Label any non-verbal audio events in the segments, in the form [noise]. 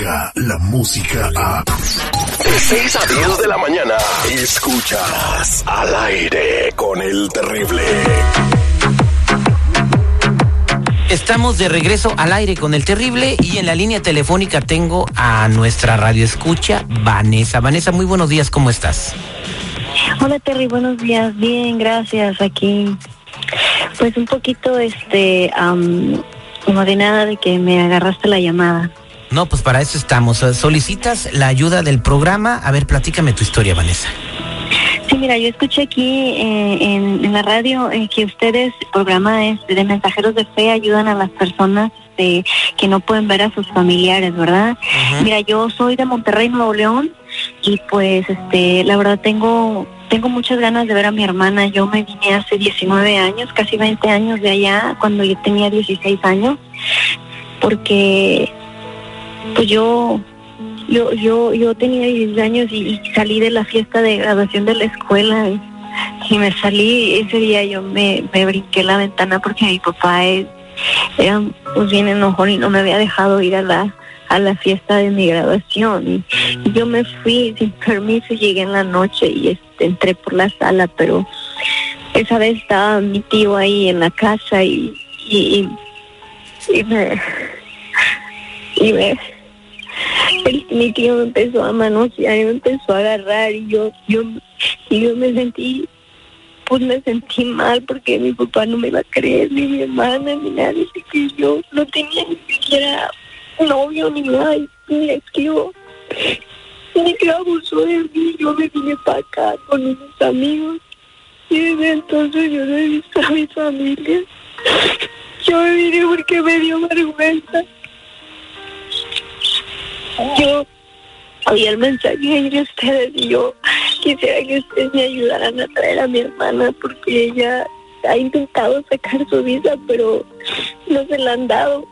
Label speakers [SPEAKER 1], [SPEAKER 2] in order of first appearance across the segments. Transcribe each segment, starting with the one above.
[SPEAKER 1] la música a...
[SPEAKER 2] De 6 a 10 de la mañana, escuchas al aire con el terrible.
[SPEAKER 3] Estamos de regreso al aire con el terrible y en la línea telefónica tengo a nuestra radio escucha, Vanessa. Vanessa, muy buenos días, ¿cómo estás?
[SPEAKER 4] Hola Terry, buenos días. Bien, gracias. Aquí, pues un poquito, este, um, como de nada de que me agarraste la llamada.
[SPEAKER 3] No, pues para eso estamos. Solicitas la ayuda del programa. A ver, platícame tu historia, Vanessa.
[SPEAKER 4] Sí, mira, yo escuché aquí eh, en, la radio eh, que ustedes, el programa es de mensajeros de fe, ayudan a las personas este, que no pueden ver a sus familiares, ¿verdad? Mira, yo soy de Monterrey, Nuevo León, y pues, este, la verdad tengo tengo muchas ganas de ver a mi hermana. Yo me vine hace 19 años, casi 20 años de allá, cuando yo tenía 16 años, porque pues yo yo yo yo tenía 16 años y, salí de la fiesta de graduación de la escuela y, me salí. Ese día yo me, me brinqué la ventana porque mi papá era pues bien enojón y no me había dejado ir a la a la fiesta de mi graduación. Y, yo me fui sin permiso llegué en la noche y este, entré por la sala pero esa vez estaba mi tío ahí en la casa y y, y me y me mi tío me empezó a manosear y me empezó a agarrar y yo yo y yo me sentí pues me sentí mal porque mi papá no me iba a creer ni mi hermana ni nadie que yo no tenía ni siquiera novio ni nada. Y es que ni que abusó de mí, yo me vine para acá con unos amigos. Y desde entonces yo no he visto a mi familia. Yo me vine porque me dio vergüenza. Yo oí el mensaje de ustedes y yo quisiera que ustedes me ayudaran a traer a mi hermana porque ella ha intentado sacar su visa pero no se la han dado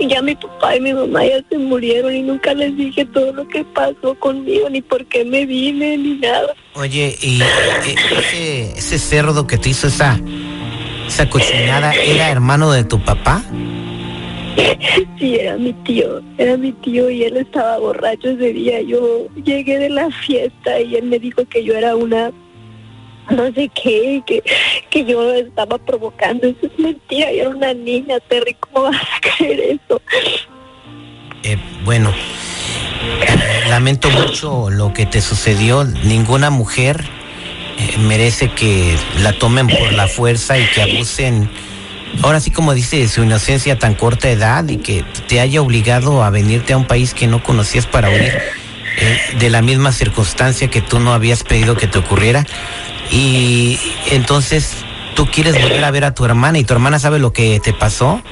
[SPEAKER 4] y ya mi papá y mi mamá ya se murieron y nunca les dije todo lo que pasó conmigo, ni por qué me vine, ni nada.
[SPEAKER 3] Oye, ¿y ese, ese cerdo que te hizo esa, esa cochinada era hermano de tu papá? [laughs]
[SPEAKER 4] Sí, era mi tío, era mi tío y él estaba borracho ese día. Yo llegué de la fiesta y él me dijo que yo era una no sé qué, que, que yo estaba provocando. Eso es mentira, yo era una niña, Terry, ¿cómo vas a creer eso?
[SPEAKER 3] Eh, bueno, lamento mucho lo que te sucedió. Ninguna mujer eh, merece que la tomen por la fuerza y que abusen. Ahora sí, como dice, su inocencia tan corta edad y que te haya obligado a venirte a un país que no conocías para huir eh, de la misma circunstancia que tú no habías pedido que te ocurriera. Y entonces, ¿tú quieres volver a ver a tu hermana y tu hermana sabe lo que te pasó?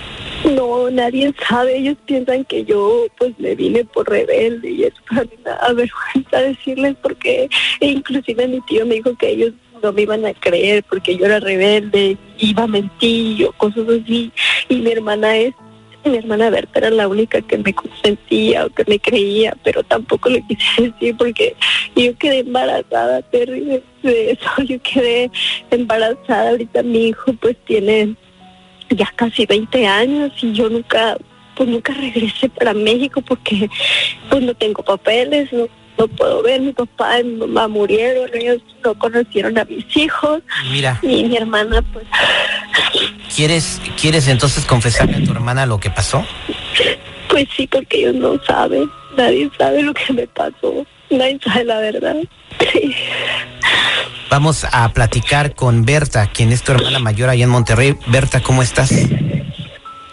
[SPEAKER 4] No, nadie sabe. Ellos piensan que yo pues me vine por rebelde y es para [laughs] mí una vergüenza [laughs] decirles porque e inclusive mi tío me dijo que ellos no me iban a creer porque yo era rebelde, iba a mentir o cosas así. Y mi hermana es mi hermana Berta era la única que me consentía o que me creía, pero tampoco le quise [laughs] decir porque yo quedé embarazada, terrible de eso, [laughs] yo quedé embarazada, ahorita mi hijo pues tiene ya casi 20 años y yo nunca pues nunca regresé para México porque pues no tengo papeles, no no puedo ver, mi papá y mi mamá murieron, ellos no conocieron a mis hijos.
[SPEAKER 3] Mira.
[SPEAKER 4] Y mi hermana, pues...
[SPEAKER 3] ¿Quieres, ¿Quieres entonces confesarle a tu hermana lo que pasó?
[SPEAKER 4] Pues sí, porque ellos no saben, nadie sabe lo que me pasó, nadie sabe la verdad. Sí.
[SPEAKER 3] Vamos a platicar con Berta, quien es tu hermana mayor allá en Monterrey. Berta, ¿cómo estás?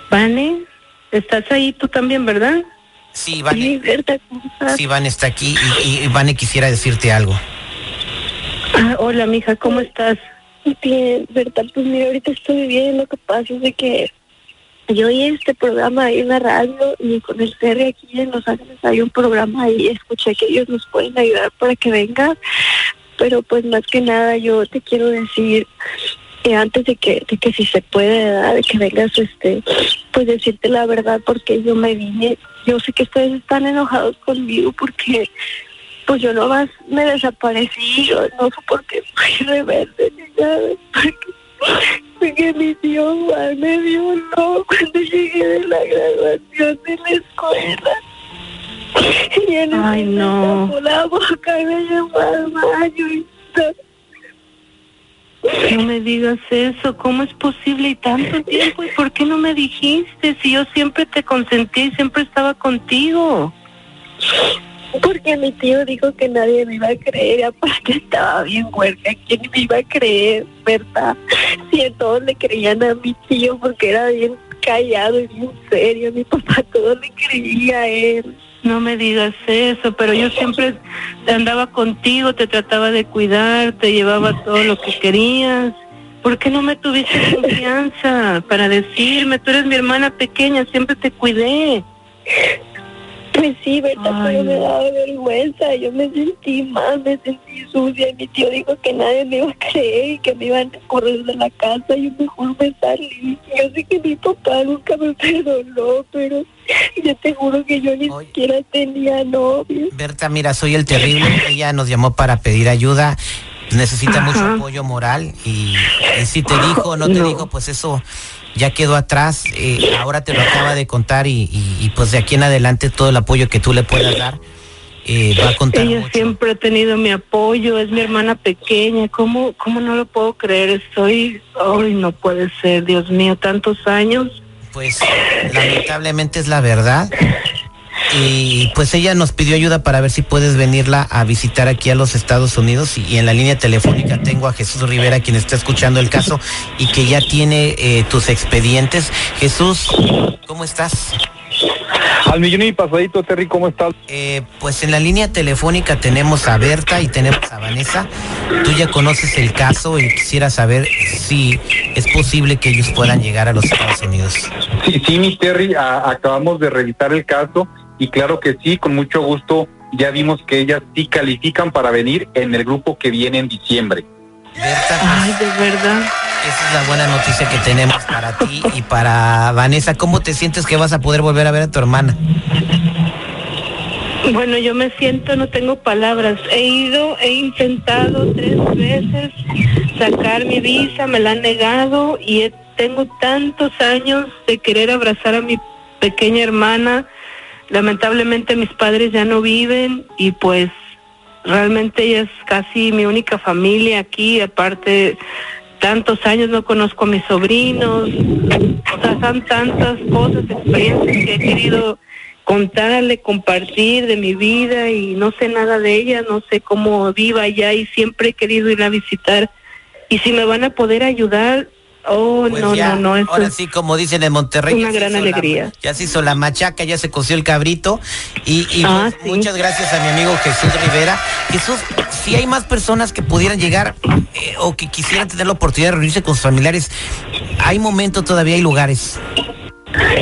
[SPEAKER 5] Vane, estás ahí tú también, ¿verdad?
[SPEAKER 3] Sí, Vane. Sí, Vane está aquí y, y quisiera decirte algo.
[SPEAKER 5] Ah, hola, mija, ¿cómo estás?
[SPEAKER 4] Bien, verdad, pues mira, ahorita estoy bien. Lo que pasa es de que yo oí este programa ahí en la radio y con el CR aquí en Los Ángeles hay un programa y escuché que ellos nos pueden ayudar para que vengas. Pero pues más que nada yo te quiero decir que antes de que, de que si se puede, de que vengas, este, pues decirte la verdad porque yo me vine yo sé que ustedes están enojados conmigo porque pues yo nomás me desaparecí, yo no sé por qué fui rebelde ni nada, porque, porque mi tío me dio no cuando llegué de la graduación de la escuela.
[SPEAKER 5] Y él Ay, no. Por la boca y me llevó al baño y no me digas eso, ¿cómo es posible y tanto tiempo? ¿Y por qué no me dijiste si yo siempre te consentí y siempre estaba contigo? Porque mi tío dijo que nadie me iba a creer, aparte estaba bien huerca, ¿quién me iba a creer, verdad? Si todos le creían a mi tío porque era bien callado y bien serio, mi papá todo le creía a él. No me digas eso, pero yo siempre andaba contigo, te trataba de cuidar, te llevaba todo lo que querías. ¿Por qué no me tuviste [laughs] confianza para decirme, tú eres mi hermana pequeña, siempre te cuidé? Pues sí, ¿verdad? pero me daba vergüenza, yo me sentí mal, me sentí sucia y mi tío dijo que nadie me iba a creer y que me iban a correr de la casa y yo mejor me salí. Yo sé que mi papá nunca me [laughs] perdonó, pero yo te juro que yo ni siquiera tenía novio.
[SPEAKER 3] Berta, mira, soy el terrible, ella nos llamó para pedir ayuda necesita mucho apoyo moral y, si te dijo o no te dijo, pues eso ya quedó atrás, eh, ahora te lo acaba de contar y, pues de aquí en adelante todo el apoyo que tú le puedas dar eh, va a contar.
[SPEAKER 5] Ella siempre ha tenido mi apoyo, es mi hermana pequeña, ¿cómo, cómo no lo puedo creer? Estoy, ay, no puede ser, Dios mío, tantos años.
[SPEAKER 3] Pues lamentablemente es la verdad y pues ella nos pidió ayuda para ver si puedes venirla a visitar aquí a los Estados Unidos y, en la línea telefónica tengo a Jesús Rivera quien está escuchando el caso y que ya tiene eh, tus expedientes. Jesús, ¿cómo estás?
[SPEAKER 6] Al millón y pasadito, Terry, ¿cómo estás?
[SPEAKER 3] Eh, pues en la línea telefónica tenemos a Berta y tenemos a Vanessa. Tú ya conoces el caso y quisiera saber si es posible que ellos puedan llegar a los Estados Unidos.
[SPEAKER 6] Sí, sí, mi Terry, acabamos de revisar el caso y claro que sí, con mucho gusto ya vimos que ellas sí califican para venir en el grupo que viene en diciembre.
[SPEAKER 5] Ay, de verdad.
[SPEAKER 3] Esa es la buena noticia que tenemos para ti y para Vanessa. ¿Cómo te sientes que vas a poder volver a ver a tu hermana?
[SPEAKER 5] Bueno, yo me siento, no tengo palabras. He ido, he intentado tres veces sacar mi visa, me la han negado y tengo tantos años de querer abrazar a mi pequeña hermana lamentablemente mis padres ya no viven y pues realmente ella es casi mi única familia aquí, aparte tantos años no conozco a mis sobrinos, o sea, son tantas cosas, experiencias que he querido contarle, compartir de mi vida y no sé nada de ella, no sé cómo viva allá y siempre he querido ir a visitar. Y si me van a poder ayudar, Oh, pues no, no, no,
[SPEAKER 3] Ahora sí, como dicen en Monterrey.
[SPEAKER 5] Una gran alegría.
[SPEAKER 3] ya se hizo la machaca, ya se coció el cabrito. Y, y ah, pues, muchas gracias a mi amigo Jesús Rivera. Jesús, si hay más personas que pudieran llegar eh, o que quisieran tener la oportunidad de reunirse con sus familiares, hay momento todavía, hay lugares.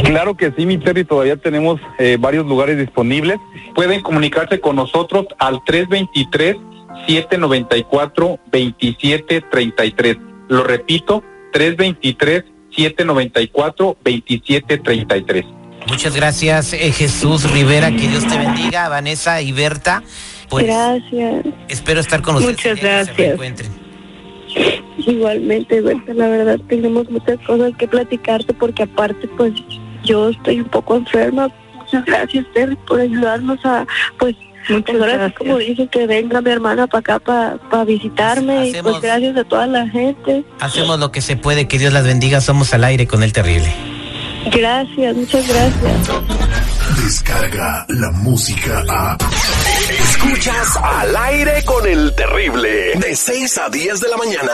[SPEAKER 6] Claro que sí, mi Terry, todavía tenemos eh, varios lugares disponibles. Pueden comunicarse con nosotros al 323 794 2733. Lo repito, 323-794-2733.
[SPEAKER 3] Muchas gracias, eh, Jesús Rivera. Que Dios te bendiga, Vanessa y Berta.
[SPEAKER 5] Pues, gracias.
[SPEAKER 3] Espero estar con ustedes.
[SPEAKER 5] Muchas gracias. Igualmente, Berta, la verdad tenemos muchas cosas que platicarte porque aparte, pues yo estoy un poco enferma. Muchas gracias, Terry, por ayudarnos a, pues, Muchas gracias. Como dicen que venga mi hermana para acá para visitarme y pues gracias a toda la gente.
[SPEAKER 3] Hacemos lo que se puede, que Dios las bendiga. Somos al aire con el terrible.
[SPEAKER 5] Gracias, muchas gracias.
[SPEAKER 1] Descarga la música a.
[SPEAKER 2] Escuchas al aire con el terrible de 6 a 10 de la mañana.